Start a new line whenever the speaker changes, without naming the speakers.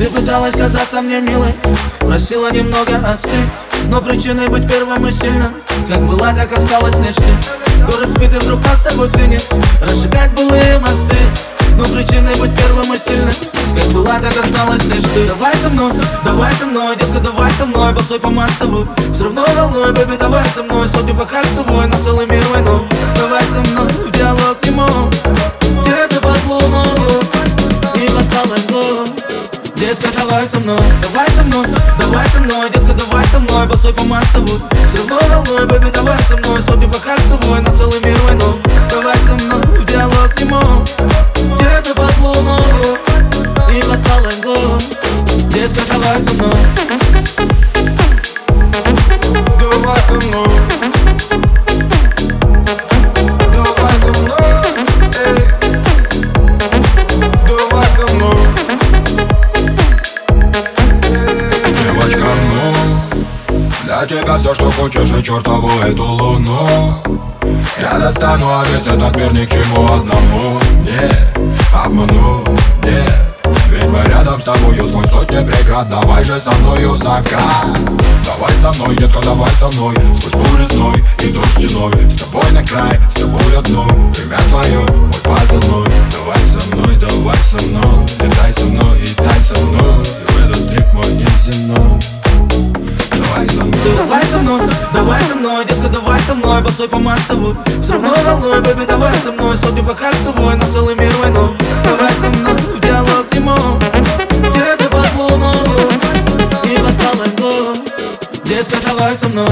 Ты пыталась казаться мне милой Просила немного остыть Но причиной быть первым и сильным Как была, так осталась лишь ты. Город спит и вдруг нас с тобой клинит Разжигать былые мосты Но причиной быть первым и сильным Как была, так осталась лишь ты. Давай со мной, давай со мной Детка, давай со мной Босой по мостовой Все равно волной, бэби, давай со мной Сотню по кольцевой На целый мир войной. Давай со мной Детка, давай со мной, давай со мной, давай со мной. Детка, давай со мной, босой по мостовой. Все равно волной, бэби, давай со мной. Сотню по кольцевой, на целый мир войной Давай со мной в диалог не мог. Где-то под луной И под глазом Детка, давай со мной.
Давай со мной тебя все, что хочешь, и чертову эту луну. Я достану, а весь этот мир ни к чему одному. Не обману, нет Ведь мы рядом с тобою сквозь сотни преград. Давай же со мною закат. Давай со мной, детка, давай со мной. Сквозь бурь сной и дождь стеной. С тобой на край, с тобой одной. Имя твое, мой позывной мной босой по мастову Все равно волной, бэби, давай со мной. Сотню по хаксовой на целый мир войну.
Давай со мной в диалог не мог. Где-то под луну И под голову Детка, давай со мной.